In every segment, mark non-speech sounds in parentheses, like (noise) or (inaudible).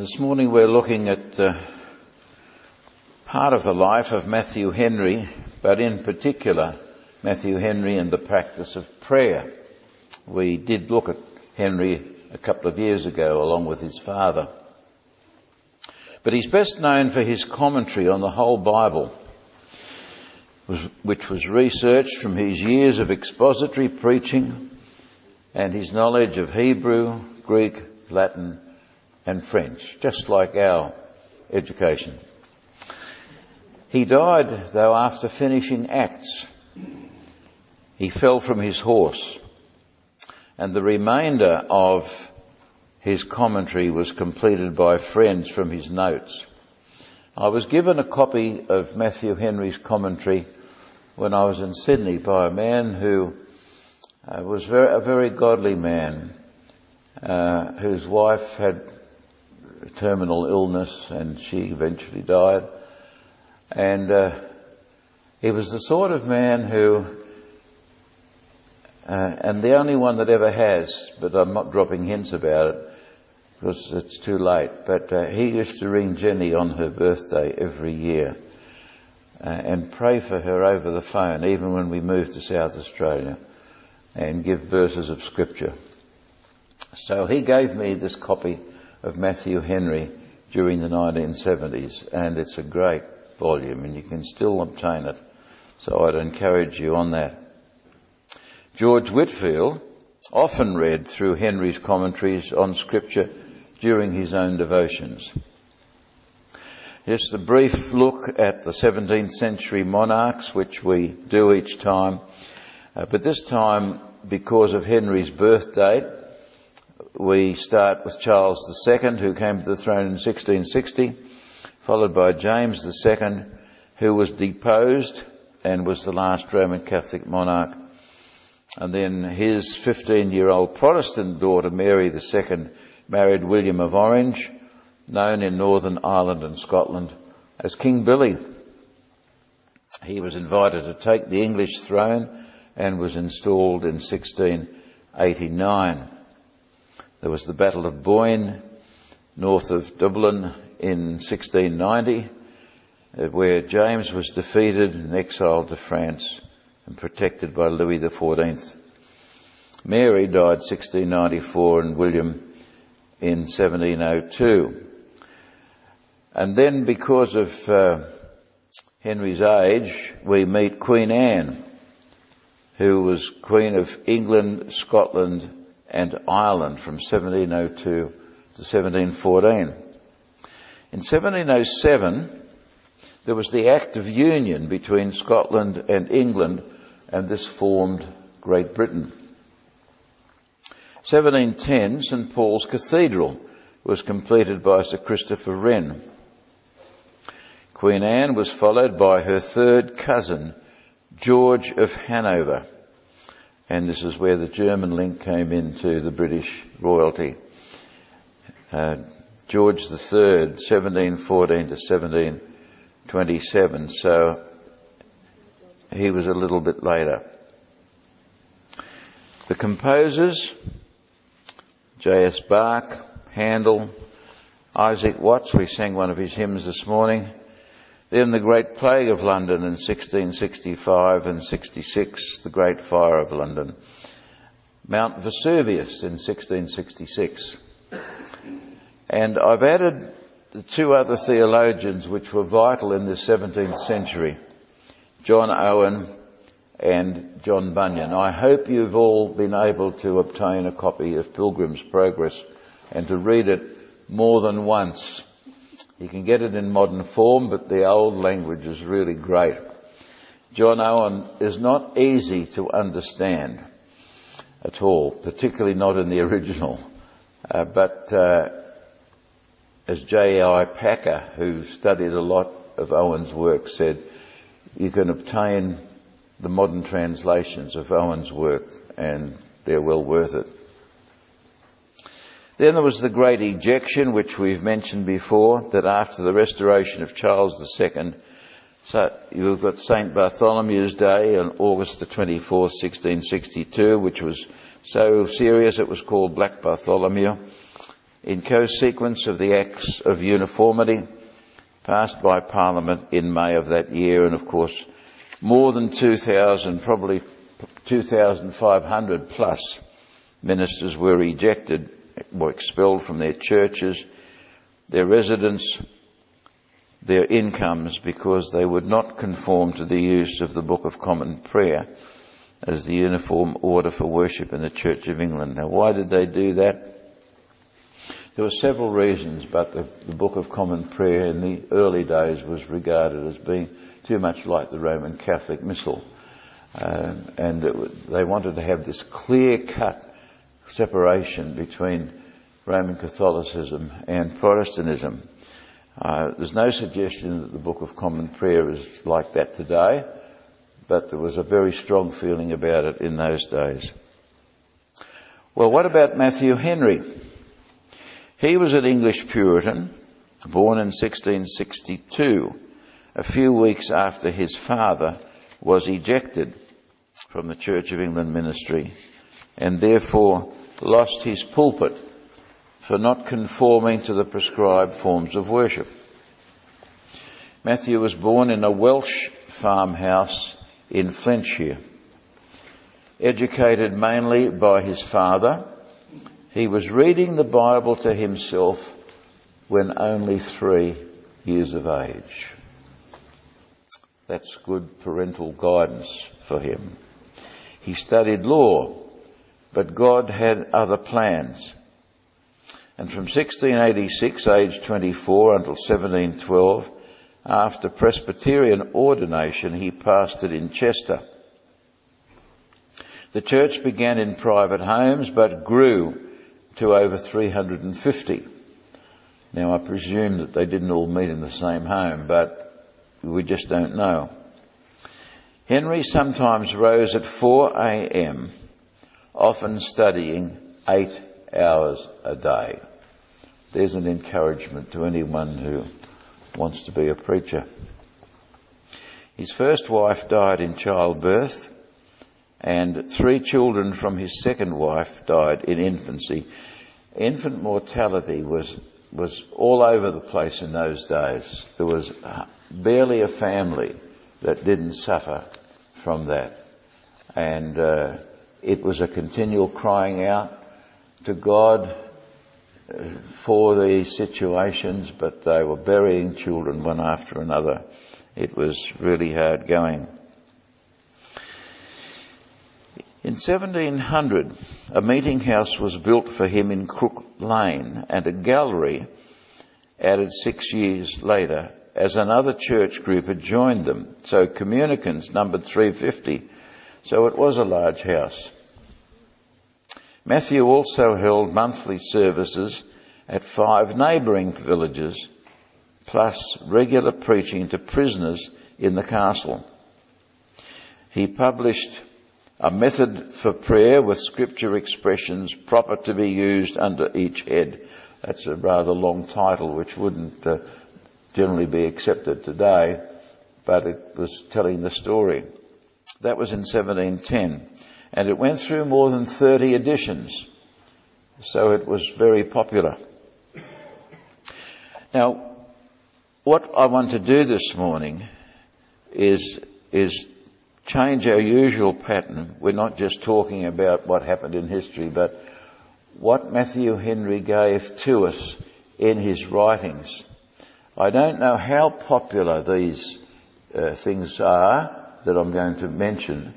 This morning we're looking at uh, part of the life of Matthew Henry, but in particular Matthew Henry and the practice of prayer. We did look at Henry a couple of years ago along with his father. But he's best known for his commentary on the whole Bible, which was researched from his years of expository preaching and his knowledge of Hebrew, Greek, Latin, and French, just like our education. He died, though, after finishing Acts. He fell from his horse, and the remainder of his commentary was completed by friends from his notes. I was given a copy of Matthew Henry's commentary when I was in Sydney by a man who uh, was very, a very godly man, uh, whose wife had terminal illness and she eventually died. And uh, he was the sort of man who, uh, and the only one that ever has, but I'm not dropping hints about it because it's too late, but uh, he used to ring Jenny on her birthday every year uh, and pray for her over the phone, even when we moved to South Australia, and give verses of scripture. So he gave me this copy of Matthew Henry during the 1970s, and it's a great volume, and you can still obtain it. So I'd encourage you on that. George Whitefield often read through Henry's commentaries on Scripture during his own devotions. Just a brief look at the 17th century monarchs, which we do each time, uh, but this time because of Henry's birth date, we start with Charles II, who came to the throne in 1660, followed by James II, who was deposed and was the last Roman Catholic monarch. And then his 15 year old Protestant daughter, Mary II, married William of Orange, known in Northern Ireland and Scotland as King Billy. He was invited to take the English throne and was installed in 1689. There was the Battle of Boyne, north of Dublin in 1690, uh, where James was defeated and exiled to France and protected by Louis XIV. Mary died 1694 and William in 1702. And then because of uh, Henry's age, we meet Queen Anne, who was Queen of England, Scotland and Ireland from 1702 to 1714. In 1707, there was the Act of Union between Scotland and England, and this formed Great Britain. 1710, St Paul's Cathedral was completed by Sir Christopher Wren. Queen Anne was followed by her third cousin, George of Hanover and this is where the German link came into the British royalty. Uh, George III, 1714 to 1727, so he was a little bit later. The composers, J.S. Bach, Handel, Isaac Watts, we sang one of his hymns this morning, then the Great Plague of London in 1665 and 66, the Great Fire of London. Mount Vesuvius in 1666. And I've added the two other theologians which were vital in the 17th century, John Owen and John Bunyan. I hope you've all been able to obtain a copy of Pilgrim's Progress and to read it more than once you can get it in modern form, but the old language is really great. John Owen is not easy to understand at all, particularly not in the (laughs) original. Uh, but uh, as J.I. Packer, who studied a lot of Owen's work, said, you can obtain the modern translations of Owen's work, and they're well worth it. Then there was the great ejection, which we've mentioned before, that after the restoration of Charles II, so you've got St. Bartholomew's Day on August the 24th, 1662, which was so serious it was called Black Bartholomew. in co-sequence of the Acts of Uniformity passed by Parliament in May of that year and of course more than 2,000, probably 2,500 plus ministers were ejected, were expelled from their churches, their residence, their incomes because they would not conform to the use of the Book of Common Prayer as the uniform order for worship in the Church of England. Now why did they do that? There were several reasons, but the, the, Book of Common Prayer in the early days was regarded as being too much like the Roman Catholic Missal. Uh, and it, they wanted to have this clear-cut separation between Roman Catholicism and Protestantism. Uh, there's no suggestion that the Book of Common Prayer is like that today, but there was a very strong feeling about it in those days. Well, what about Matthew Henry? He was an English Puritan, born in 1662, a few weeks after his father was ejected from the Church of England ministry and therefore lost his pulpit for not conforming to the prescribed forms of worship. Matthew was born in a Welsh farmhouse in Flintshire. Educated mainly by his father, he was reading the Bible to himself when only three years of age. That's good parental guidance for him. He studied law, but God had other plans. And from 1686, age 24, until 1712, after Presbyterian ordination, he pastored in Chester. The church began in private homes, but grew to over 350. Now I presume that they didn't all meet in the same home, but we just don't know. Henry sometimes rose at 4 a.m., often studying eight hours a day. There's an encouragement to anyone who wants to be a preacher. His first wife died in childbirth and three children from his second wife died in infancy. Infant mortality was, was all over the place in those days. There was barely a family that didn't suffer from that. And uh, it was a continual crying out to God uh, for these situations, but they were burying children one after another. It was really hard going. In 1700, a meeting house was built for him in Crook Lane and a gallery added six years later as another church group had joined them. So communicants numbered 350. So it was a large house. Matthew also held monthly services at five neighbouring villages, plus regular preaching to prisoners in the castle. He published a method for prayer with scripture expressions proper to be used under each head. That's a rather long title which wouldn't uh, generally be accepted today, but it was telling the story. That was in 1710 and it went through more than 30 editions. So it was very popular. Now, what I want to do this morning is, is change our usual pattern. We're not just talking about what happened in history, but what Matthew Henry gave to us in his writings. I don't know how popular these uh, things are that I'm going to mention,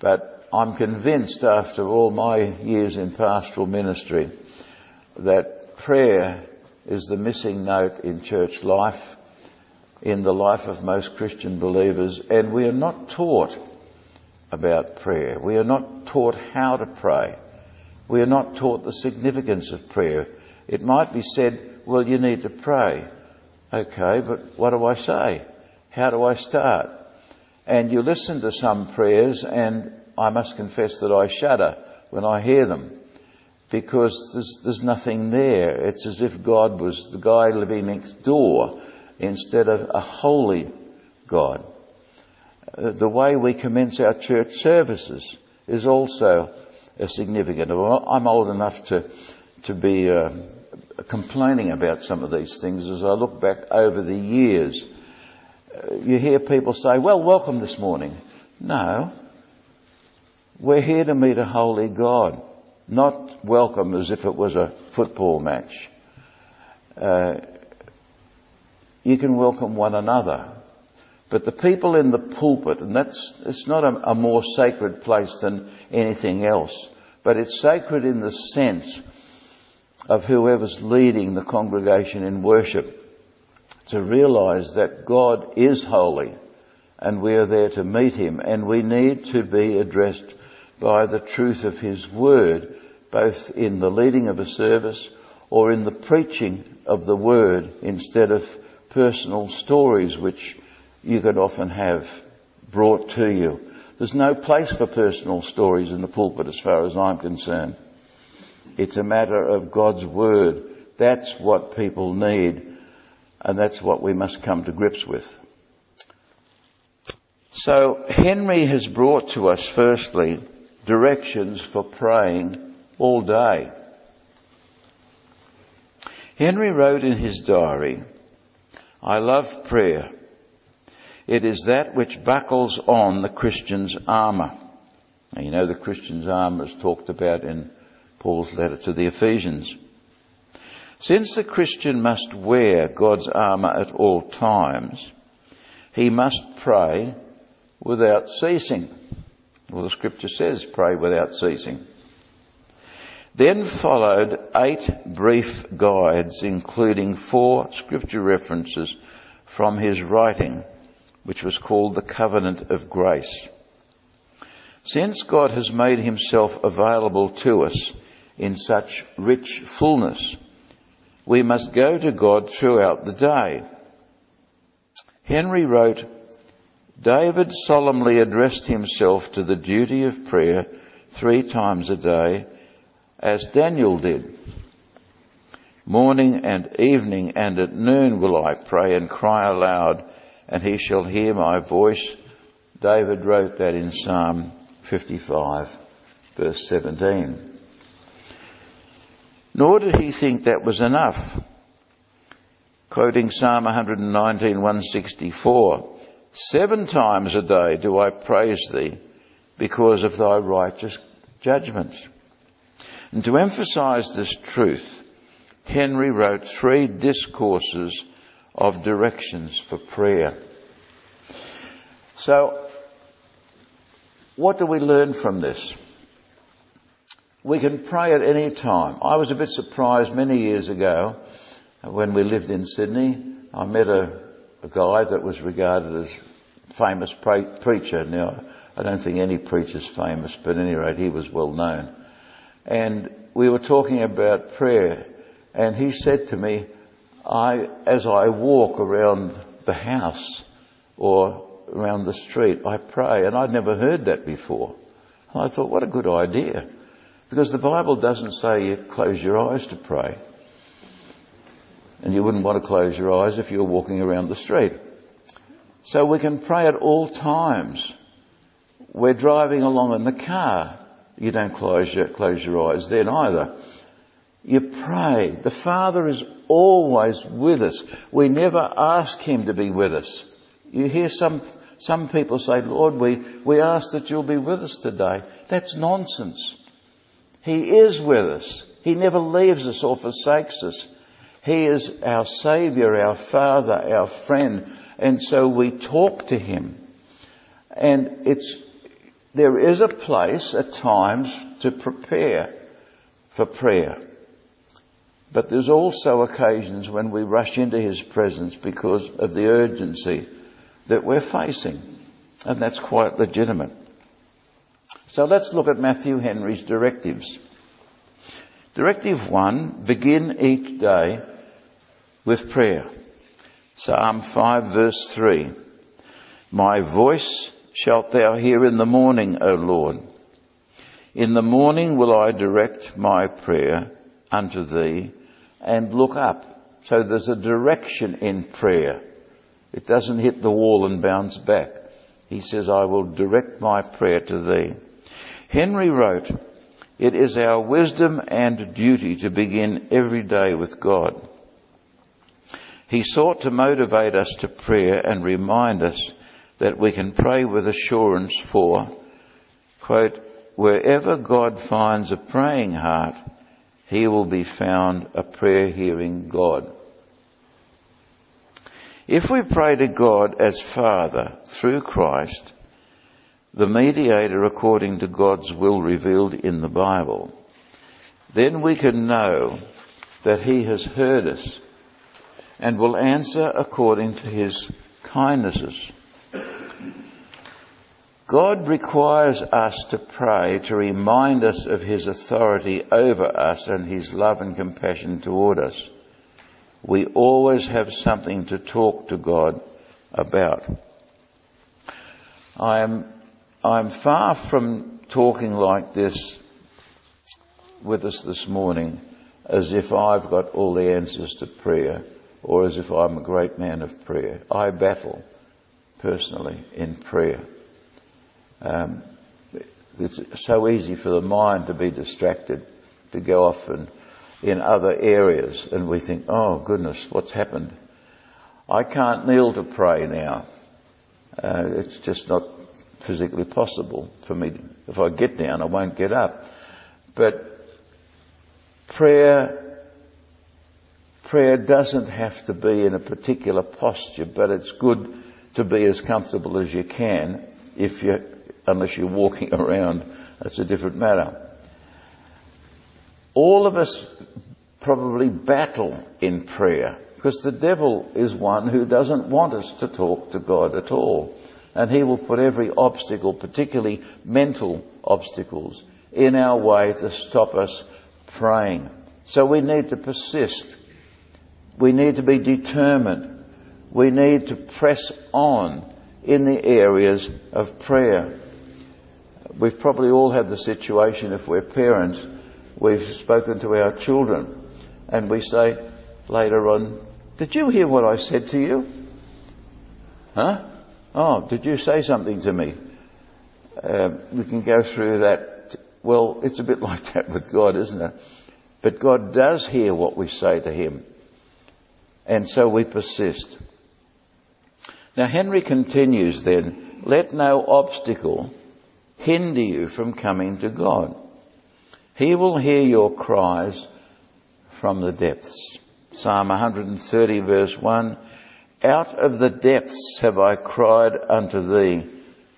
but I'm convinced after all my years in pastoral ministry that prayer is the missing note in church life in the life of most Christian believers, and we are not taught about prayer. We are not taught how to pray. We are not taught the significance of prayer. It might be said, well, you need to pray. Okay, but what do I say? How do I start? And you listen to some prayers and I must confess that I shudder when I hear them because there's, there's nothing there. It's as if God was the guy living next door instead of a holy God. Uh, the way we commence our church services is also a significant. I'm old enough to to be uh, complaining about some of these things as I look back over the years. You hear people say, well, welcome this morning. No. We're here to meet a holy God, not welcome as if it was a football match. Uh, you can welcome one another. But the people in the pulpit, and that's, it's not a, a more sacred place than anything else, but it's sacred in the sense of whoever's leading the congregation in worship to realize that God is holy and we are there to meet Him and we need to be addressed by the truth of His Word, both in the leading of a service or in the preaching of the Word instead of personal stories which you could often have brought to you. There's no place for personal stories in the pulpit as far as I'm concerned. It's a matter of God's Word. That's what people need and that's what we must come to grips with. So Henry has brought to us firstly directions for praying all day. Henry wrote in his diary, I love prayer. It is that which buckles on the Christian's armour. Now, you know the Christian's armour is talked about in Paul's letter to the Ephesians. Since the Christian must wear God's armour at all times, he must pray without ceasing. Well, the scripture says pray without ceasing. Then followed eight brief guides, including four scripture references from his writing, which was called the Covenant of Grace. Since God has made himself available to us in such rich fullness, we must go to God throughout the day. Henry wrote, David solemnly addressed himself to the duty of prayer three times a day as Daniel did. Morning and evening and at noon will I pray and cry aloud, and he shall hear my voice. David wrote that in Psalm 55, verse 17. Nor did he think that was enough. Quoting Psalm 119, 164, Seven times a day do I praise thee because of thy righteous judgments. And to emphasize this truth, Henry wrote three discourses of directions for prayer. So, what do we learn from this? We can pray at any time. I was a bit surprised many years ago when we lived in Sydney. I met a, a guy that was regarded as famous pre- preacher. Now, I don't think any preacher's famous, but at any rate, he was well known and we were talking about prayer, and he said to me, I, as I walk around the house or around the street, I pray, and I'd never heard that before. And I thought, what a good idea. Because the Bible doesn't say you close your eyes to pray. And you wouldn't want to close your eyes if you were walking around the street. So we can pray at all times. We're driving along in the car. You don't close your, close your eyes then either. You pray. The Father is always with us. We never ask Him to be with us. You hear some, some people say, Lord, we, we ask that you'll be with us today. That's nonsense. He is with us. He never leaves us or forsakes us. He is our Saviour, our Father, our friend. And so we talk to Him. And it's there is a place at times to prepare for prayer. But there's also occasions when we rush into His presence because of the urgency that we're facing. And that's quite legitimate. So let's look at Matthew Henry's directives. Directive one, begin each day with prayer. Psalm 5 verse 3. My voice shalt thou hear in the morning, O Lord. In the morning will I direct my prayer unto thee and look up. So there's a direction in prayer. It doesn't hit the wall and bounce back. He says, I will direct my prayer to thee. Henry wrote, It is our wisdom and duty to begin every day with God. He sought to motivate us to prayer and remind us that we can pray with assurance for, quote, wherever God finds a praying heart, he will be found a prayer hearing God. If we pray to God as Father through Christ, the mediator according to God's will revealed in the Bible, then we can know that He has heard us and will answer according to His kindnesses. God requires us to pray to remind us of His authority over us and His love and compassion toward us. We always have something to talk to God about. I am, I'm far from talking like this with us this morning as if I've got all the answers to prayer or as if I'm a great man of prayer. I battle personally in prayer. Um, it's so easy for the mind to be distracted, to go off and in other areas, and we think, oh goodness, what's happened? I can't kneel to pray now. Uh, it's just not physically possible for me. If I get down, I won't get up. But prayer, prayer doesn't have to be in a particular posture, but it's good to be as comfortable as you can if you unless you're walking (laughs) around. That's a different matter. All of us probably battle in prayer because the devil is one who doesn't want us to talk to God at all. And he will put every obstacle, particularly mental obstacles, in our way to stop us praying. So we need to persist. We need to be determined. We need to press on in the areas of prayer. We've probably all had the situation if we're parents, we've spoken to our children and we say later on, did you hear what I said to you? Huh? Oh, did you say something to me? Uh, we can go through that. Well, it's a bit (laughs) like that with God, isn't it? But God does hear what we say to Him. And so we persist. Now Henry continues then, let no obstacle hinder you from coming to God. He will hear your cries from the depths. Psalm 130 verse 1, Out of the depths have I cried unto thee,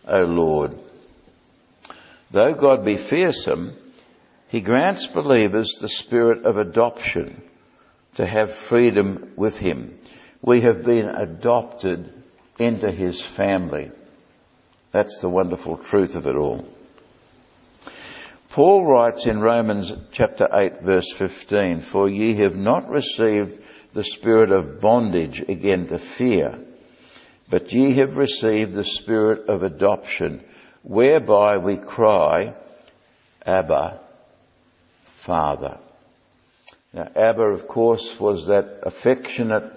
O Lord. Though God be fearsome, he grants believers the spirit of adoption to have freedom with him. We have been adopted into his family. That's the wonderful truth of it all. Paul writes in Romans chapter 8 verse 15, For ye have not received the spirit of bondage again to fear, but ye have received the spirit of adoption, whereby we cry, Abba, Father. Now, Abba, of course, was that affectionate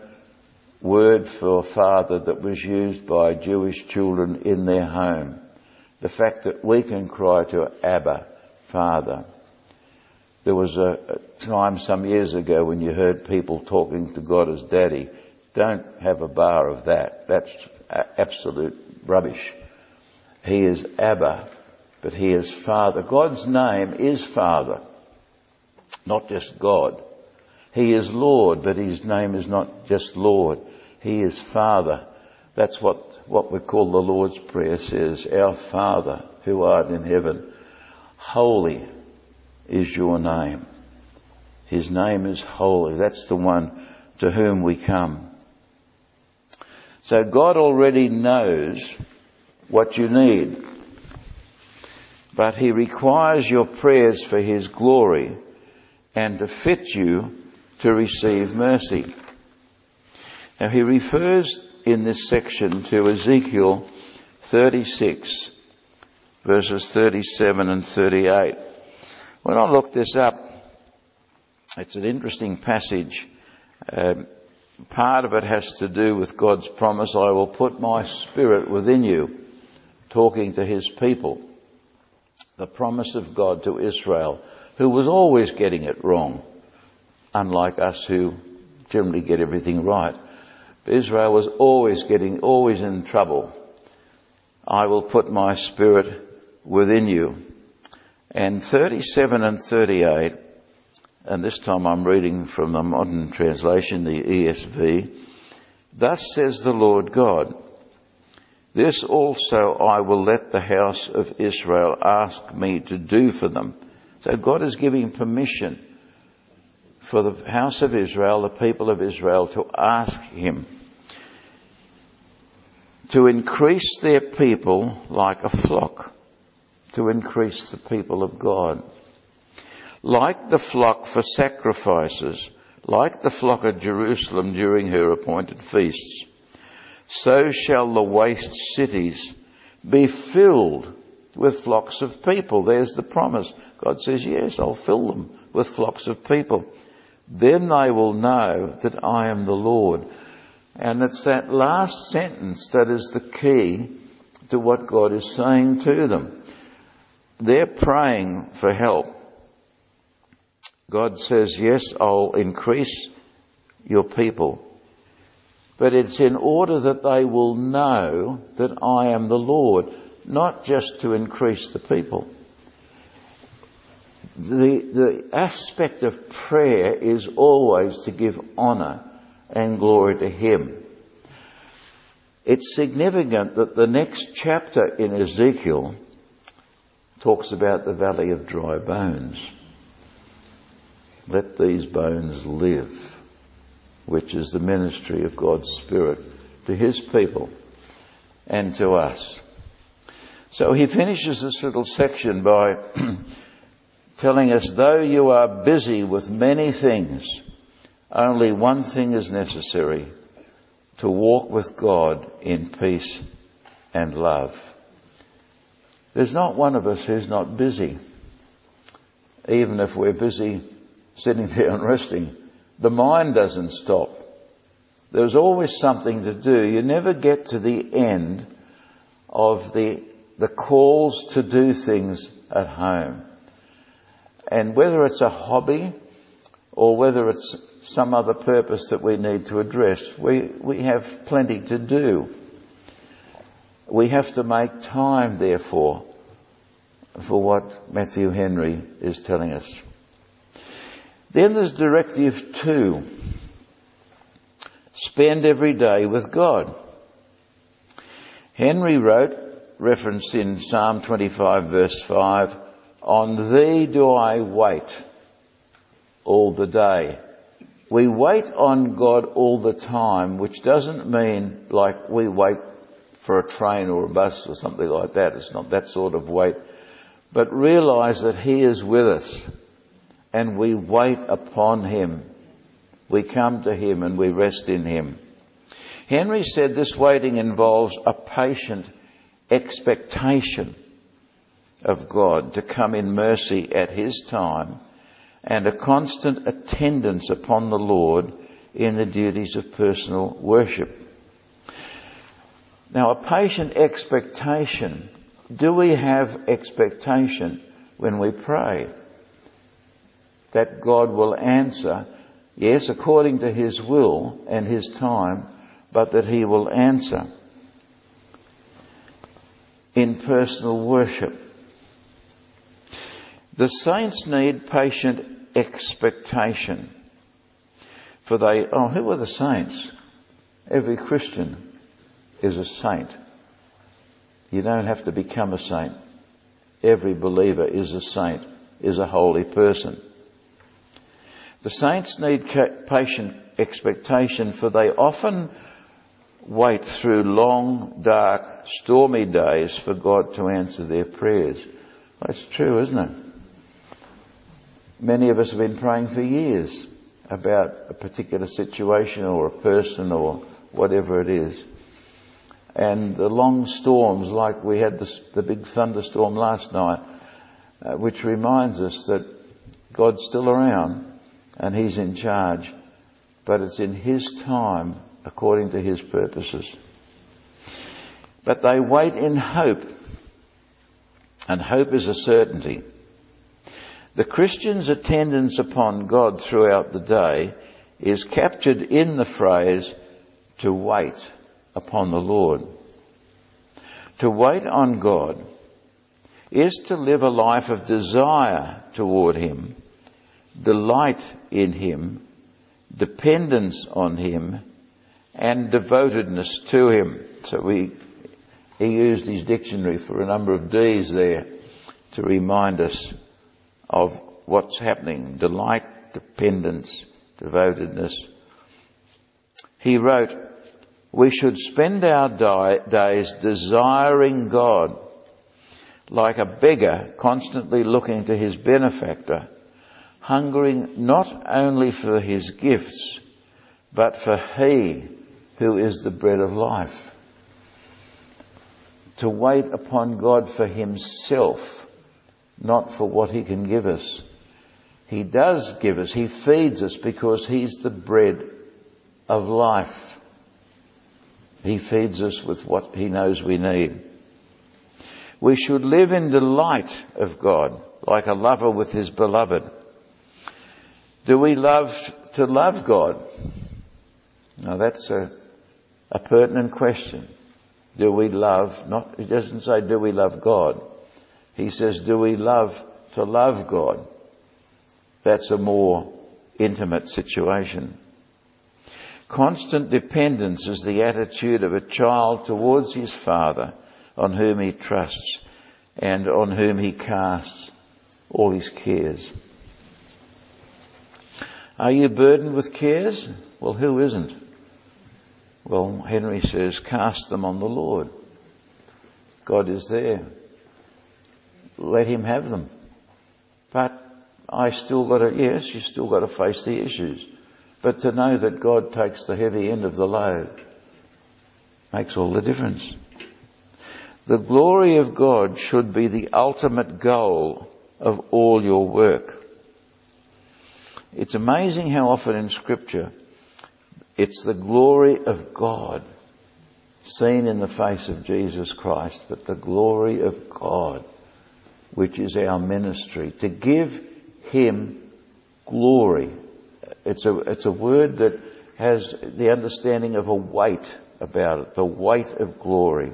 word for father that was used by Jewish children in their home. The fact that we can cry to Abba, Father. There was a, a time some years ago when you heard people talking to God as Daddy. Don't have a bar of that. That's absolute rubbish. He is Abba, but He is Father. God's name is Father, not just God. He is Lord, but His name is not just Lord. He is Father. That's what, what we call the Lord's Prayer says, Our Father who art in heaven, holy is your name. His name is holy. That's the one to whom we come. So God already knows what you need. But He requires your prayers for His glory and to fit you to receive mercy. Now he refers in this section to Ezekiel 36 verses 37 and 38. When I looked this up, it's an interesting passage. Um, part of it has to do with God's promise, I will put my spirit within you, talking to his people. the promise of God to Israel, who was always getting it wrong, unlike us who generally get everything right. Israel was always getting, always in trouble. I will put my spirit within you. And 37 and 38, and this time I'm reading from the modern translation, the ESV. Thus says the Lord God, this also I will let the house of Israel ask me to do for them. So God is giving permission for the house of Israel, the people of Israel, to ask Him to increase their people like a flock, to increase the people of God. Like the flock for sacrifices, like the flock of Jerusalem during her appointed feasts so shall the waste cities be filled with flocks of people. There's the promise. God says, yes, I'll fill them with flocks of people. Then they will know that I am the Lord. And it's that last sentence that is the key to what God is saying to them. They're praying for help. God says, yes, I'll increase your people but it's in order that they will know that I am the Lord, not just to increase the people. The, the aspect of prayer is always to give honour and glory to Him. It's significant that the next chapter in Ezekiel talks about the valley of dry bones. Let these bones live which is the ministry of God's Spirit to His people and to us. So he finishes this little section by (clears throat) telling us, though you are busy with many things, only one thing is necessary to walk with God in peace and love. There's not one of us who's not busy, even if we're busy sitting (laughs) there and resting. The mind doesn't stop. There's always something to do. You never get to the end of the, the calls to do things at home. And whether it's a hobby or whether it's some other purpose that we need to address, we, we have plenty to do. We have to make time, therefore, for what Matthew Henry is telling us. Then there's directive two. Spend every day with God. Henry wrote, referenced in Psalm 25 verse 5, On thee do I wait all the day. We wait on God all the time, which doesn't mean like we wait for a train or a bus or something like that. It's not that sort of wait. But realize that He is with us and we wait upon Him. We come to Him and we rest in Him. Henry said this waiting involves a patient expectation of God to come in mercy at His time and a constant attendance upon the Lord in the duties of personal worship. Now a patient expectation, do we have expectation when we pray? that God will answer, yes, according to His will and His time, but that He will answer in personal worship. The saints need patient expectation. For they, oh, who are the saints? Every Christian is a saint. You don't have to become a saint. Every believer is a saint, is a holy person. The saints need patient expectation for they often wait through long, dark, stormy days for God to answer their prayers. That's true, isn't it? Many of us have been praying for years about a particular situation or a person or whatever it is. And the long storms, like we had this, the big thunderstorm last night, uh, which reminds us that God's still around and He's in charge, but it's in His time according to His purposes. But they wait in hope. and hope is a certainty. The Christian's attendance upon God throughout the day is captured in the phrase to wait upon the Lord. To wait on God is to live a life of desire toward Him, delight in Him, dependence on Him, and devotedness to Him. So we, he used his dictionary for a number of D's there to remind us of what's happening. Delight, dependence, devotedness. He wrote, we should spend our days desiring God like a beggar constantly looking to his benefactor, hungering not only for his gifts, but for he who is the bread of life. To wait upon God for himself, not for what he can give us. He does give us, he feeds us because he's the bread of life. He feeds us with what he knows we need. We should live in delight of God, like a lover with his beloved. Do we love to love God? Now that's a, a pertinent question. Do we love, not, he doesn't say do we love God. He says do we love to love God? That's a more intimate situation. Constant dependence is the attitude of a child towards his father on whom he trusts and on whom he casts all his cares. Are you burdened with cares? Well, who isn't? Well, Henry says, cast them on the Lord. God is there. Let him have them. But I still got to, yes, you still got to face the issues. But to know that God takes the heavy end of the load makes all the difference. The glory of God should be the ultimate goal of all your work. It's amazing how often in scripture it's the glory of God seen in the face of Jesus Christ, but the glory of God, which is our ministry, to give Him glory it's a, it's a word that has the understanding of a weight about it, the weight of glory.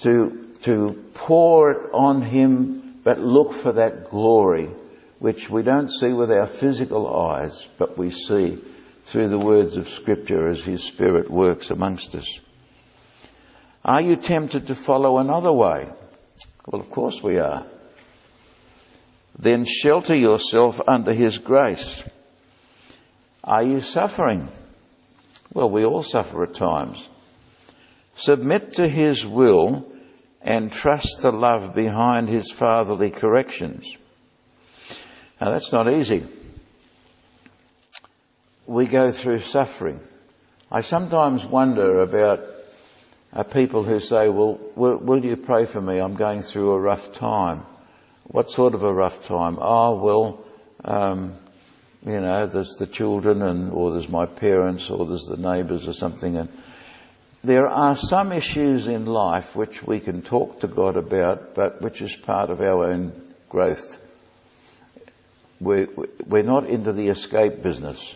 To, to pour it on Him, but look for that glory, which we don't see with our physical eyes, but we see through the words of scripture as His Spirit works amongst us. Are you tempted to follow another way? Well, of course we are. Then shelter yourself under His grace. Are you suffering? Well, we all suffer at times. Submit to His will and trust the love behind His fatherly corrections. Now that's not easy. We go through suffering. I sometimes wonder about uh, people who say, well, will, will, you pray for me? I'm going through a rough time. What sort of a rough time? Oh, well, um, you know, there's the children and, or there's my parents or there's the neighbours or something and there are some issues in life which we can talk to God about, but which is part of our own growth. We're, we're not into the escape business.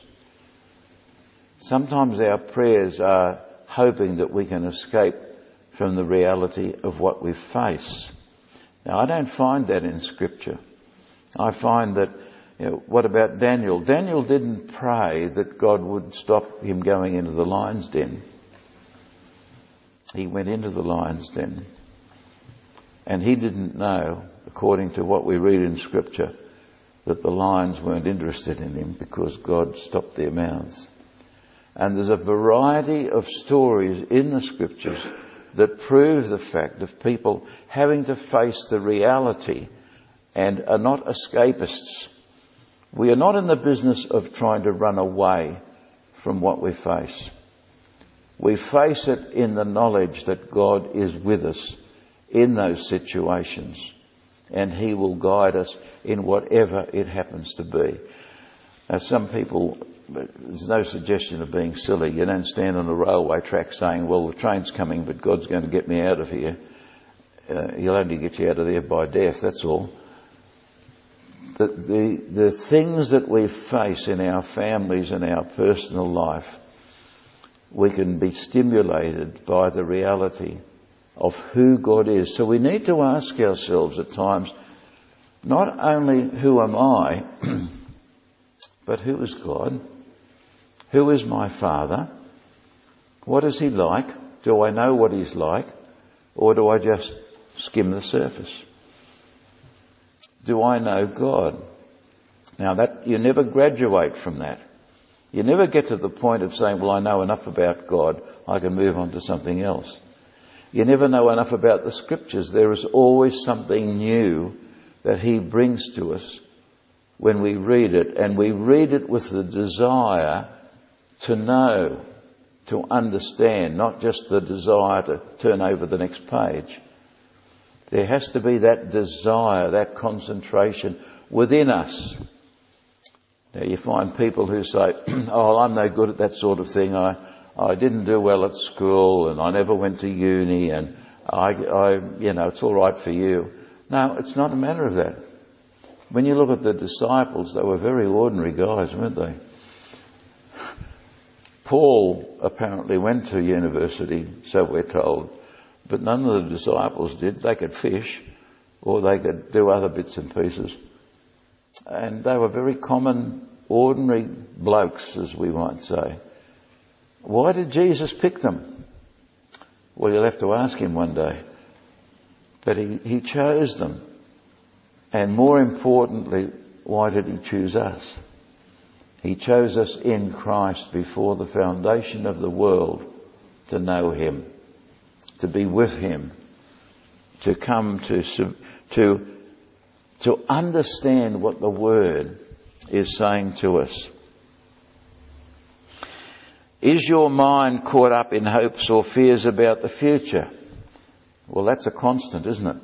Sometimes our prayers are hoping that we can escape from the reality of what we face. Now I don't find that in scripture. I find that you know, what about Daniel? Daniel didn't pray that God would stop him going into the lion's den. He went into the lion's den. And he didn't know, according to what we read in scripture, that the lions weren't interested in him because God stopped their mouths. And there's a variety of stories in the scriptures that prove the fact of people having to face the reality and are not escapists we are not in the business of trying to run away from what we face. We face it in the knowledge that God is with us in those situations and He will guide us in whatever it happens to be. Now some people, there's no suggestion of being silly. You don't stand on a railway track saying, well the train's coming but God's going to get me out of here. uh, he'll only get you out of there by death, that's all. The, the, the things that we face in our families and our personal life, we can be stimulated by the reality of who God is. So we need to ask ourselves at times, not only who am I, (clears throat) but who is God? Who is my Father? What is He like? Do I know what He's like? Or do I just skim the surface? Do I know God? Now that, you never graduate from that. You never get to the point of saying, well, I know enough about God, I can move on to something else. You never know enough about the scriptures. There is always something new that He brings to us when we read it, and we read it with the desire to know, to understand, not just the desire to turn over the next page. There has to be that desire, that concentration within us. Now you find people who say, (clears throat) oh, I'm no good at that sort of thing. I, I didn't do well at school and I never went to uni and I, I, you know, it's alright for you. No, it's not a matter of that. When you look at the disciples, they were very ordinary guys, weren't they? Paul apparently went to university, so we're told. But none of the disciples did. They could fish or they could do other bits and pieces. And they were very common, ordinary blokes, as we might say. Why did Jesus pick them? Well, you'll have to ask him one day. But he, he chose them. And more importantly, why did he choose us? He chose us in Christ before the foundation of the world to know him to be with Him, to come to, to, to understand what the Word is saying to us. Is your mind caught up in hopes or fears about the future? Well, that's a constant, isn't it?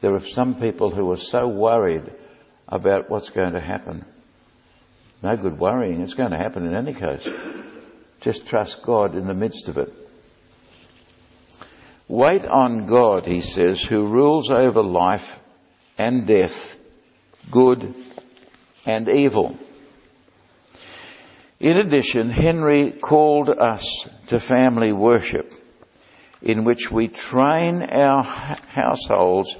There are some people who are so worried about what's going to happen. No good worrying. It's going to happen in any case. Just trust God in the midst of it. Wait on God, he says, who rules over life and death, good and evil. In addition, Henry called us to family worship in which we train our households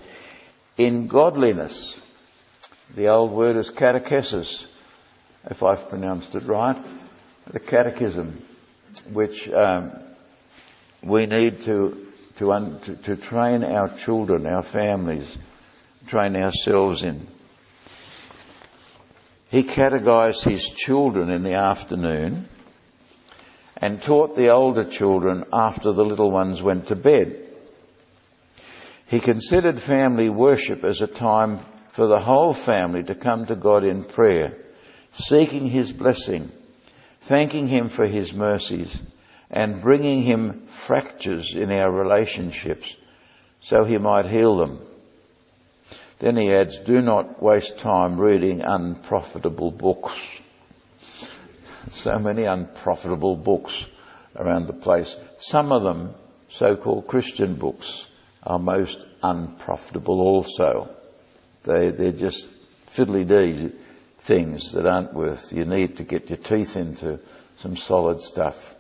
in godliness. The old word is catechesis, if I've pronounced it right. The catechism, which um, we need to to, un, to, to train our children, our families, train ourselves in. He catechized his children in the afternoon and taught the older children after the little ones went to bed. He considered family worship as a time for the whole family to come to God in prayer, seeking His blessing, thanking Him for His mercies, and bringing him fractures in our relationships so he might heal them. Then he adds, do not waste time reading unprofitable books. (laughs) So many unprofitable books around the place. Some of them, so-called Christian books, are most unprofitable also. They, they're just fiddly-dee things that aren't worth. You need to get your teeth into some solid stuff.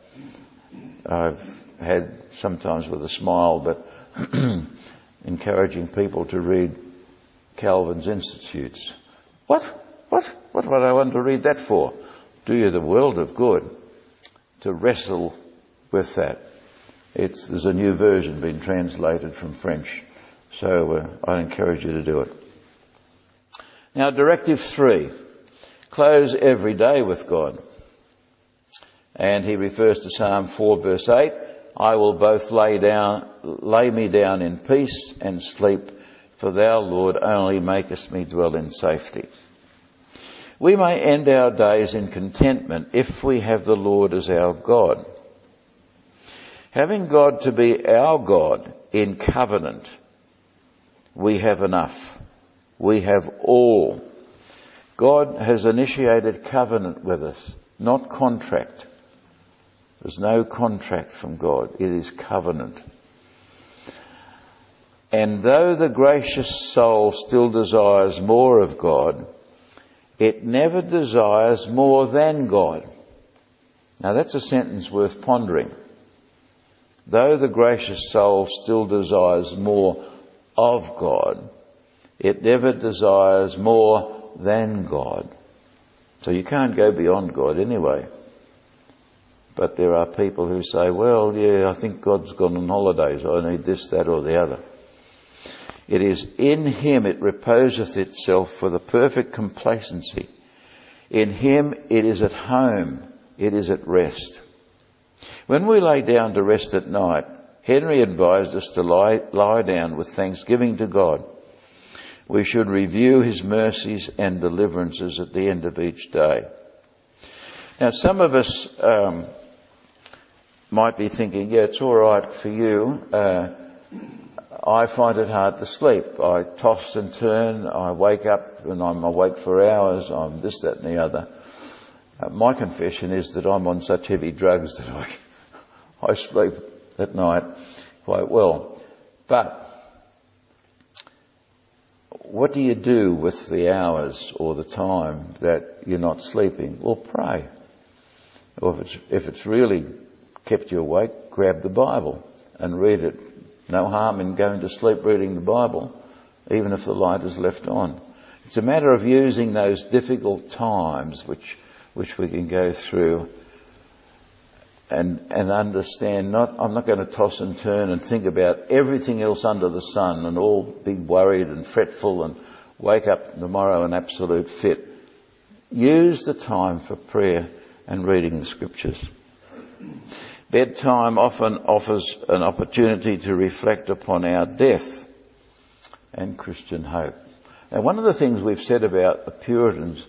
I've had sometimes with a smile, but (clears throat) encouraging people to read Calvin's Institutes. What? What? What would I want to read that for? Do you the world of good to wrestle with that. It's, there's a new version being translated from French, so uh, I encourage you to do it. Now, directive three. Close every day with God. And he refers to Psalm 4 verse 8, I will both lay down, lay me down in peace and sleep, for thou, Lord, only makest me dwell in safety. We may end our days in contentment if we have the Lord as our God. Having God to be our God in covenant, we have enough. We have all. God has initiated covenant with us, not contract. There's no contract from God. It is covenant. And though the gracious soul still desires more of God, it never desires more than God. Now that's a sentence worth pondering. Though the gracious soul still desires more of God, it never desires more than God. So you can't go beyond God anyway. But there are people who say, well, yeah, I think God's gone on holidays. I need this, that or the other. It is in Him it reposeth itself for the perfect complacency. In Him it is at home. It is at rest. When we lay down to rest at night, Henry advised us to lie, lie down with thanksgiving to God. We should review His mercies and deliverances at the end of each day. Now, some of us um, might be thinking, yeah, it's all right for you. Uh, I find it hard to sleep. I toss and turn. I wake up and I'm awake for hours. I'm this, that, and the other. Uh, my confession is that I'm on such heavy drugs that I, (laughs) I sleep at night quite well. But what do you do with the hours or the time that you're not sleeping? Well, pray. Or if it's, if it's really kept you awake, grab the Bible and read it. No harm in going to sleep reading the Bible, even if the light is left on. It's a matter of using those difficult times which, which we can go through and, and understand not, I'm not going to toss and turn and think about everything else under the sun and all be worried and fretful and wake up tomorrow an absolute fit. Use the time for prayer and reading the scriptures. Bedtime often offers an opportunity to reflect upon our death and Christian hope. Now one of the things we've said about the Puritans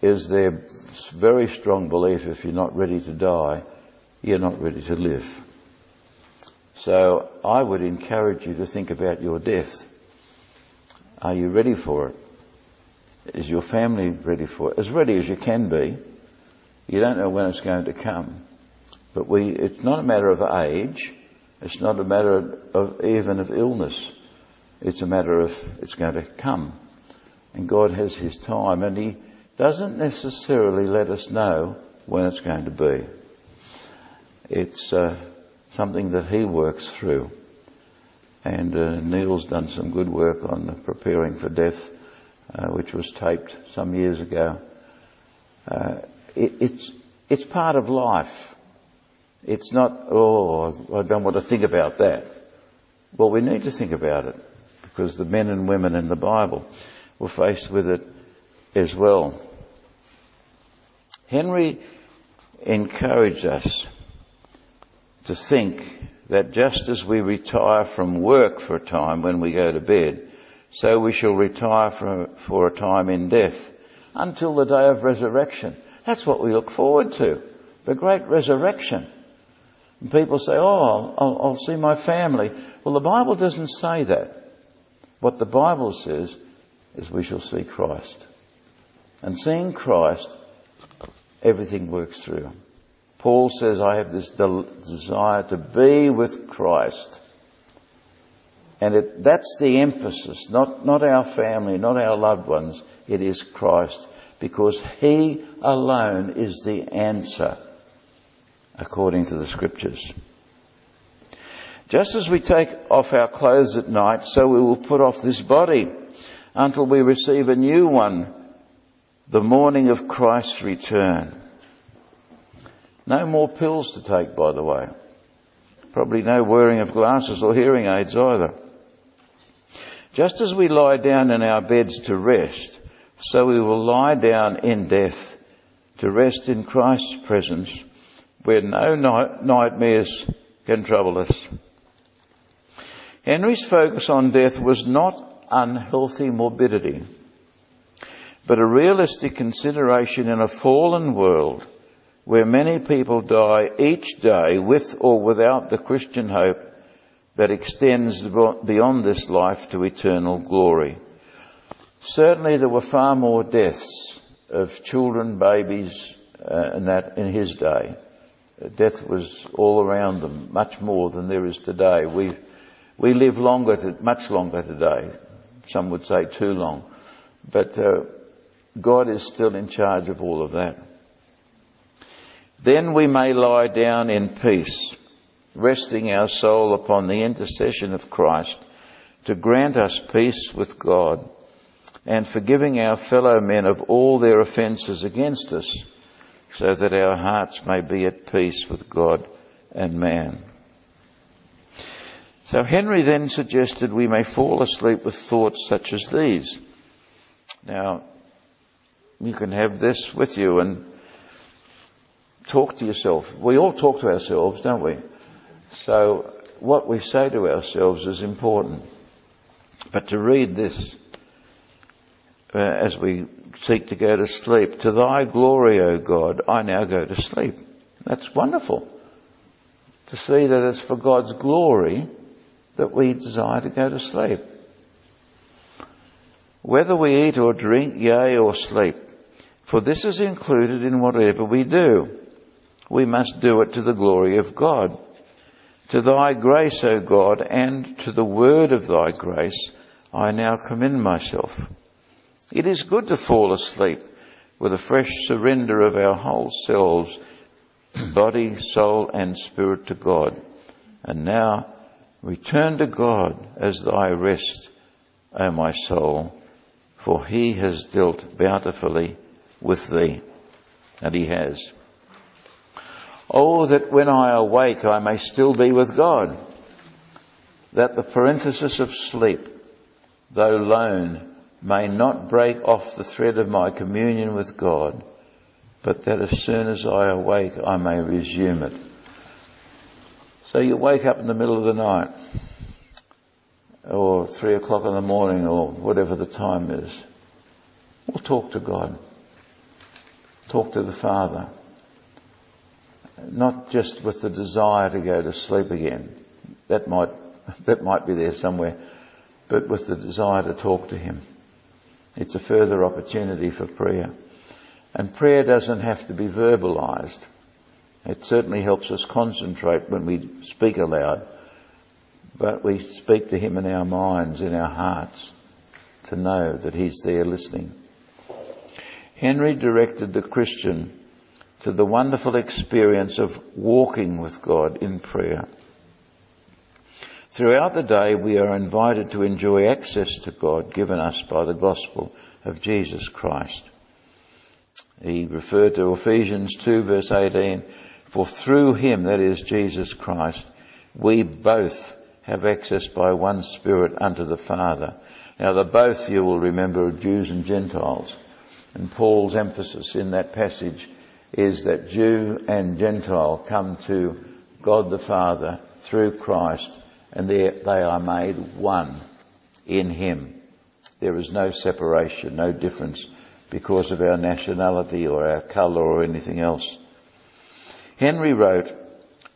is their very strong belief if you're not ready to die, you're not ready to live. So I would encourage you to think about your death. Are you ready for it? Is your family ready for it? As ready as you can be. You don't know when it's going to come. But we, it's not a matter of age. It's not a matter of even of illness. It's a matter of it's going to come. And God has His time and He doesn't necessarily let us know when it's going to be. It's uh, something that He works through. And uh, Neil's done some good work on preparing for death, uh, which was taped some years ago. Uh, it, it's it's part of life. It's not, oh, I don't want to think about that. Well, we need to think about it because the men and women in the Bible were faced with it as well. Henry encouraged us to think that just as we retire from work for a time when we go to bed, so we shall retire for, for a time in death until the day of resurrection. That's what we look forward to. The great resurrection. And people say, oh, I'll, I'll see my family. Well, the Bible doesn't say that. What the Bible says is we shall see Christ. And seeing Christ, everything works through. Paul says, I have this desire to be with Christ. And it, that's the emphasis, not, not our family, not our loved ones. It is Christ. Because He alone is the answer according to the scriptures. Just as we take off our clothes at night, so we will put off this body until we receive a new one, the morning of Christ's return. No more pills to take, by the way. Probably no wearing of glasses or hearing aids either. Just as we lie down in our beds to rest, so we will lie down in death to rest in Christ's presence where no nightmares can trouble us. Henry's focus on death was not unhealthy morbidity, but a realistic consideration in a fallen world where many people die each day with or without the Christian hope that extends beyond this life to eternal glory. Certainly there were far more deaths of children, babies, uh, and that in his day death was all around them, much more than there is today. We, We live longer, to, much longer today. Some would say too long. But uh, God is still in charge of all of that. Then we may lie down in peace, resting our soul upon the intercession of Christ to grant us peace with God and forgiving our fellow men of all their offences against us so that our hearts may be at peace with God and man. So Henry then suggested we may fall asleep with thoughts such as these. Now, you can have this with you and talk to yourself. We all talk to ourselves, don't we? So what we say to ourselves is important. But to read this uh, as we seek to go to sleep, to thy glory, O God, I now go to sleep. That's wonderful. To see that it's for God's glory that we desire to go to sleep. Whether we eat or drink, yea, or sleep, for this is included in whatever we do we must do it to the glory of God. To thy grace, O God, and to the word of thy grace, I now commend myself. It is good to fall asleep with a fresh surrender of our whole selves, body, soul, and spirit to God. And now return to God as thy rest, O my soul, for he has dealt bountifully with thee. And he has. Oh, that when I awake I may still be with God. That the parenthesis of sleep, though lone, may not break off the thread of my communion with God, but that as soon as I awake I may resume it. So you wake up in the middle of the night, or three o'clock in the morning, or whatever the time is. We'll talk to God. Talk to the Father not just with the desire to go to sleep again. That might, (laughs) that might be there somewhere, but with the desire to talk to Him. It's a further opportunity for prayer. And prayer doesn't have to be verbalized. It certainly helps us concentrate when we speak aloud, but we speak to Him in our minds, in our hearts, to know that He's there listening. Henry directed the Christian to the wonderful experience of walking with God in prayer. Throughout the day, we are invited to enjoy access to God given us by the gospel of Jesus Christ. He referred to Ephesians 2 verse 18, for through him, that is Jesus Christ, we both have access by one Spirit unto the Father. Now the both, you will remember, are Jews and Gentiles. And Paul's emphasis in that passage is that Jew and Gentile come to God the Father through Christ and there they are made one in Him. There is no separation, no difference because of our nationality or our colour or anything else. Henry wrote,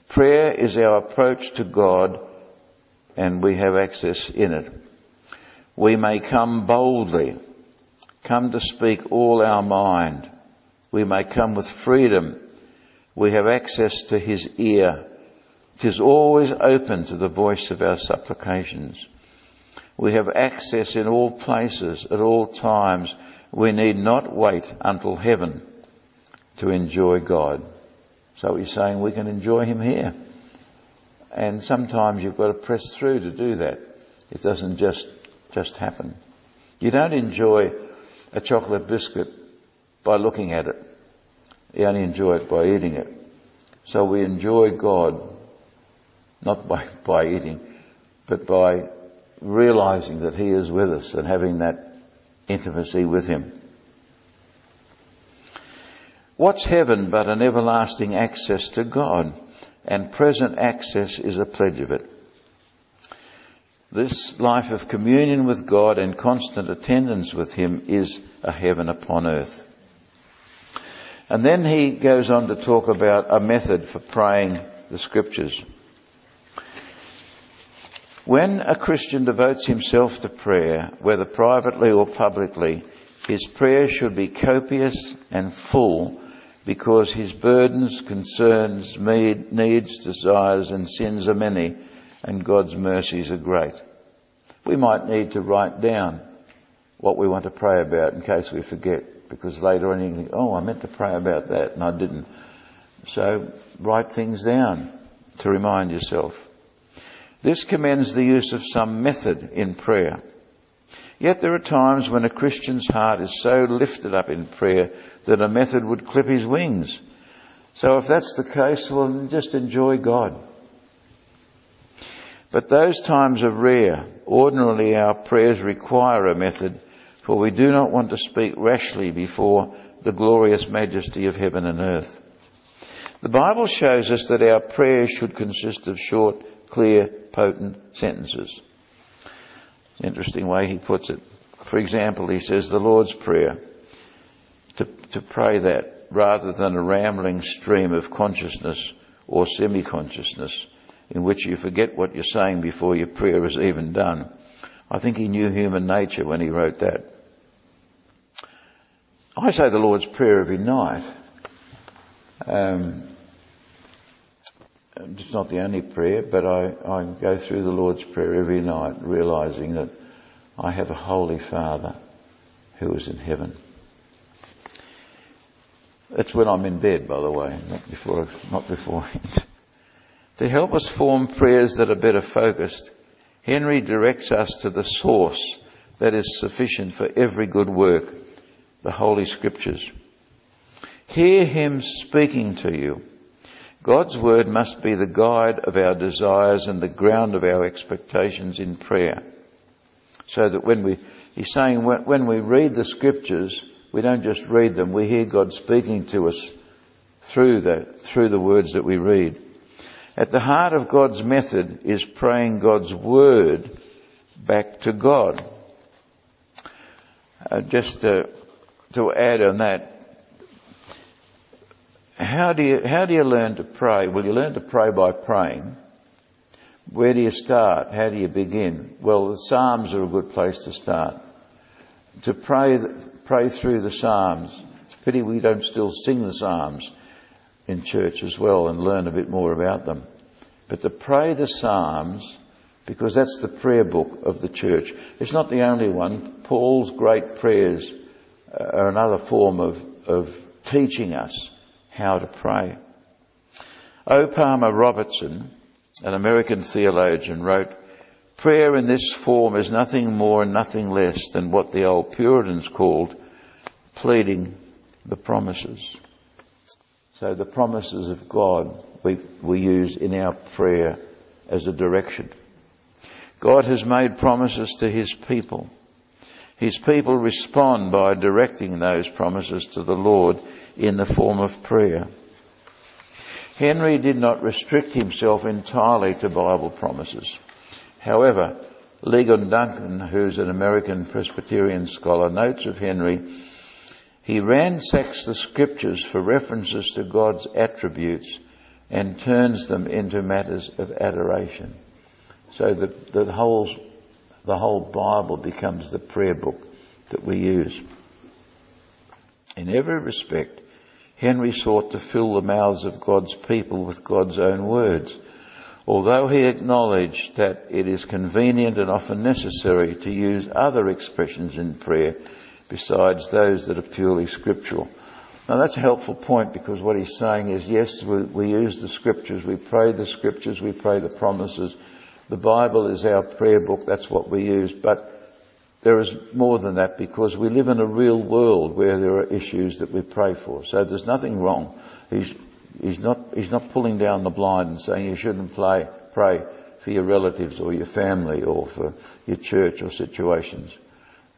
prayer is our approach to God and we have access in it. We may come boldly, come to speak all our mind, we may come with freedom. We have access to His ear. It is always open to the voice of our supplications. We have access in all places, at all times. We need not wait until heaven to enjoy God. So he's saying we can enjoy Him here. And sometimes you've got to press through to do that. It doesn't just, just happen. You don't enjoy a chocolate biscuit by looking at it. You only enjoy it by eating it. So we enjoy God not by, by eating, but by realizing that He is with us and having that intimacy with Him. What's heaven but an everlasting access to God? And present access is a pledge of it. This life of communion with God and constant attendance with Him is a heaven upon earth. And then he goes on to talk about a method for praying the scriptures. When a Christian devotes himself to prayer, whether privately or publicly, his prayer should be copious and full because his burdens, concerns, needs, desires and sins are many and God's mercies are great. We might need to write down what we want to pray about in case we forget, because later on you think, oh, I meant to pray about that and I didn't. So write things down to remind yourself. This commends the use of some method in prayer. Yet there are times when a Christian's heart is so lifted up in prayer that a method would clip his wings. So if that's the case, well, just enjoy God. But those times are rare. Ordinarily our prayers require a method, for we do not want to speak rashly before the glorious majesty of heaven and earth. The Bible shows us that our prayers should consist of short, clear, potent sentences. Interesting way he puts it. For example, he says the Lord's Prayer, to, to pray that rather than a rambling stream of consciousness or semi-consciousness in which you forget what you're saying before your prayer is even done. I think he knew human nature when he wrote that. I say the Lord's Prayer every night. Um, it's not the only prayer, but I, I go through the Lord's Prayer every night realizing that I have a Holy Father who is in heaven. That's when I'm in bed, by the way, not before, not beforehand. (laughs) to help us form prayers that are better focused, Henry directs us to the source that is sufficient for every good work, the Holy Scriptures. Hear Him speaking to you God's word must be the guide of our desires and the ground of our expectations in prayer. So that when we, he's saying when we read the scriptures, we don't just read them, we hear God speaking to us through the, through the words that we read. At the heart of God's method is praying God's word back to God. Uh, just to, to add on that, how do you, how do you learn to pray? Well, you learn to pray by praying. Where do you start? How do you begin? Well, the Psalms are a good place to start. To pray, pray through the Psalms. It's a pity we don't still sing the Psalms in church as well and learn a bit more about them. But to pray the Psalms, because that's the prayer book of the church. It's not the only one. Paul's great prayers are another form of, of teaching us how to pray. O. Palmer Robertson, an American theologian, wrote, Prayer in this form is nothing more and nothing less than what the old Puritans called pleading the promises. So the promises of God we, we use in our prayer as a direction. God has made promises to His people. His people respond by directing those promises to the Lord in the form of prayer. Henry did not restrict himself entirely to Bible promises. However, Ligon Duncan, who's an American Presbyterian scholar, notes of Henry, he ransacks the scriptures for references to God's attributes and turns them into matters of adoration. So the, the whole, the whole Bible becomes the prayer book that we use. In every respect, Henry sought to fill the mouths of God's people with God's own words. Although he acknowledged that it is convenient and often necessary to use other expressions in prayer besides those that are purely scriptural. Now that's a helpful point because what he's saying is yes, we, we use the scriptures, we pray the scriptures, we pray the promises. The Bible is our prayer book, that's what we use, but there is more than that because we live in a real world where there are issues that we pray for. So there's nothing wrong. He's, he's not, he's not pulling down the blind and saying you shouldn't play, pray for your relatives or your family or for your church or situations.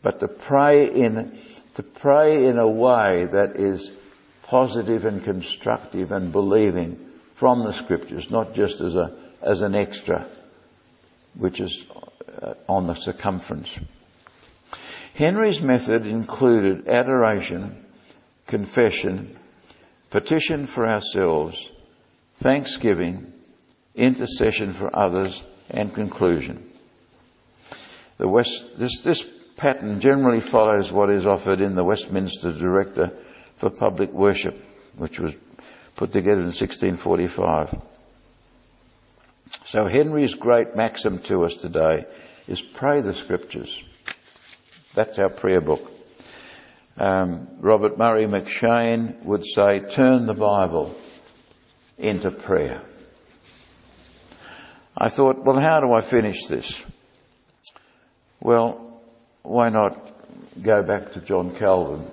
But to pray in, to pray in a way that is positive and constructive and believing from the scriptures, not just as a, as an extra, which is uh, on the circumference. Henry's method included adoration, confession, petition for ourselves, thanksgiving, intercession for others, and conclusion. West, this, this pattern generally follows what is offered in the Westminster Directory for Public Worship, which was put together in 1645. So Henry's great maxim to us today is pray the scriptures. That's our prayer book. Um, Robert Murray M'Cheyne would say, turn the Bible into prayer. I thought, well, how do I finish this? Well, why not go back to John Calvin?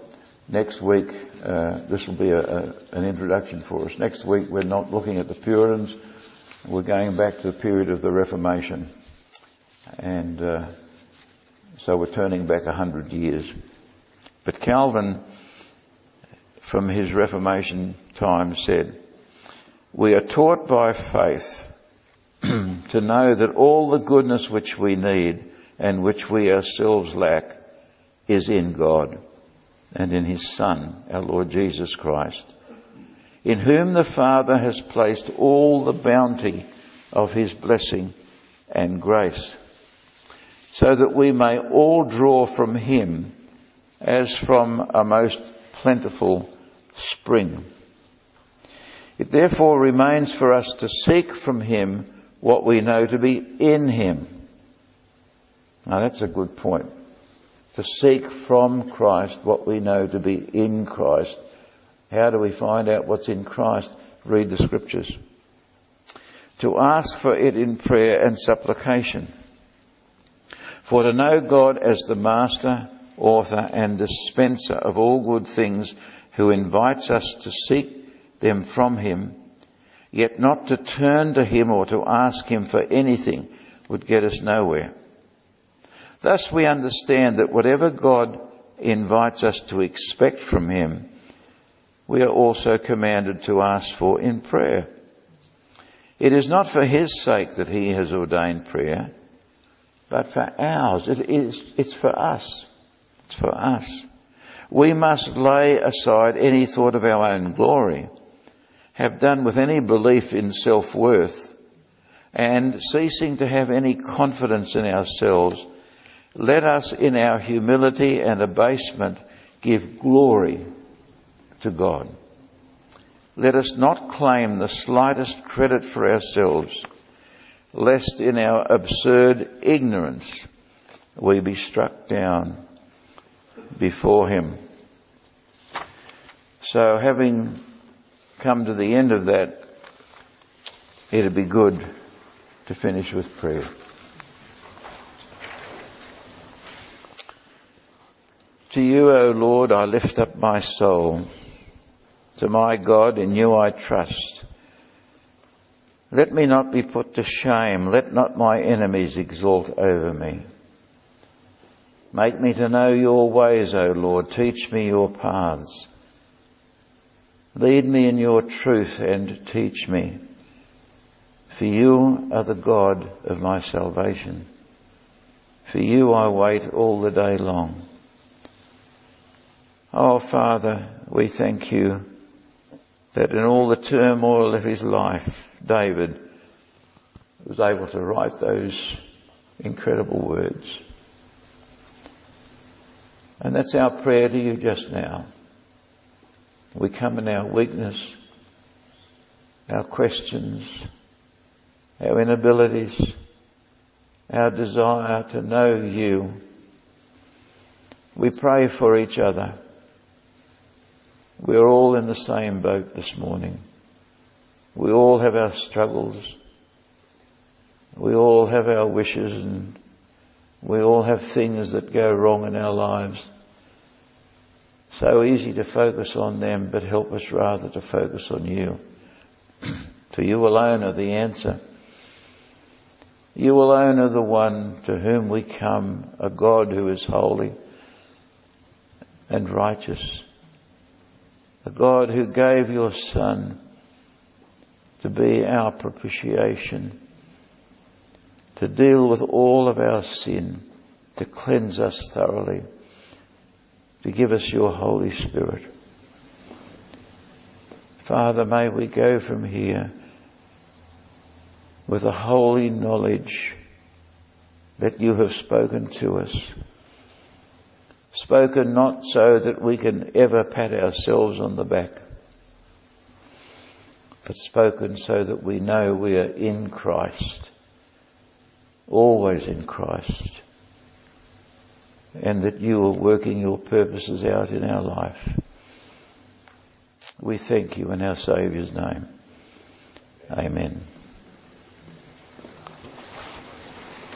Next week, uh, this will be a, a, an introduction for us. Next week, we're not looking at the Puritans. We're going back to the period of the Reformation. And uh, so we're turning back a hundred years. But Calvin, from his Reformation time, said, We are taught by faith (clears throat) to know that all the goodness which we need and which we ourselves lack is in God and in His Son, our Lord Jesus Christ, in whom the Father has placed all the bounty of His blessing and grace, so that we may all draw from Him as from a most plentiful spring. It therefore remains for us to seek from Him what we know to be in Him. Now that's a good point. To seek from Christ what we know to be in Christ. How do we find out what's in Christ? Read the scriptures. To ask for it in prayer and supplication. For to know God as the master author and dispenser of all good things, who invites us to seek them from him, yet not to turn to him or to ask him for anything would get us nowhere. Thus we understand that whatever God invites us to expect from him, we are also commanded to ask for in prayer. It is not for his sake that he has ordained prayer, but for ours. It is, it's for us. It's for us. We must lay aside any thought of our own glory, have done with any belief in self-worth, and ceasing to have any confidence in ourselves, let us in our humility and abasement give glory to God. Let us not claim the slightest credit for ourselves, lest in our absurd ignorance we be struck down before Him. So having come to the end of that, it'd be good to finish with prayer. To you, O Lord, I lift up my soul. To my God, in you I trust. Let me not be put to shame. Let not my enemies exalt over me. Make me to know your ways, O Lord. Teach me your paths. Lead me in your truth and teach me. For you are the God of my salvation. For you I wait all the day long. Oh Father, we thank you that in all the turmoil of his life, David was able to write those incredible words. And that's our prayer to you just now. We come in our weakness, our questions, our inabilities, our desire to know you. We pray for each other. We're all in the same boat this morning. We all have our struggles. We all have our wishes and we all have things that go wrong in our lives. So easy to focus on them, but help us rather to focus on you. (clears throat) For you alone are the answer. You alone are the one to whom we come, a God who is holy and righteous. A God who gave your Son to be our propitiation to deal with all of our sin, to cleanse us thoroughly, to give us your Holy Spirit. Father, may we go from here with a holy knowledge that you have spoken to us. Spoken not so that we can ever pat ourselves on the back, but spoken so that we know we are in Christ, always in Christ, and that you are working your purposes out in our life. We thank you in our Saviour's name. Amen.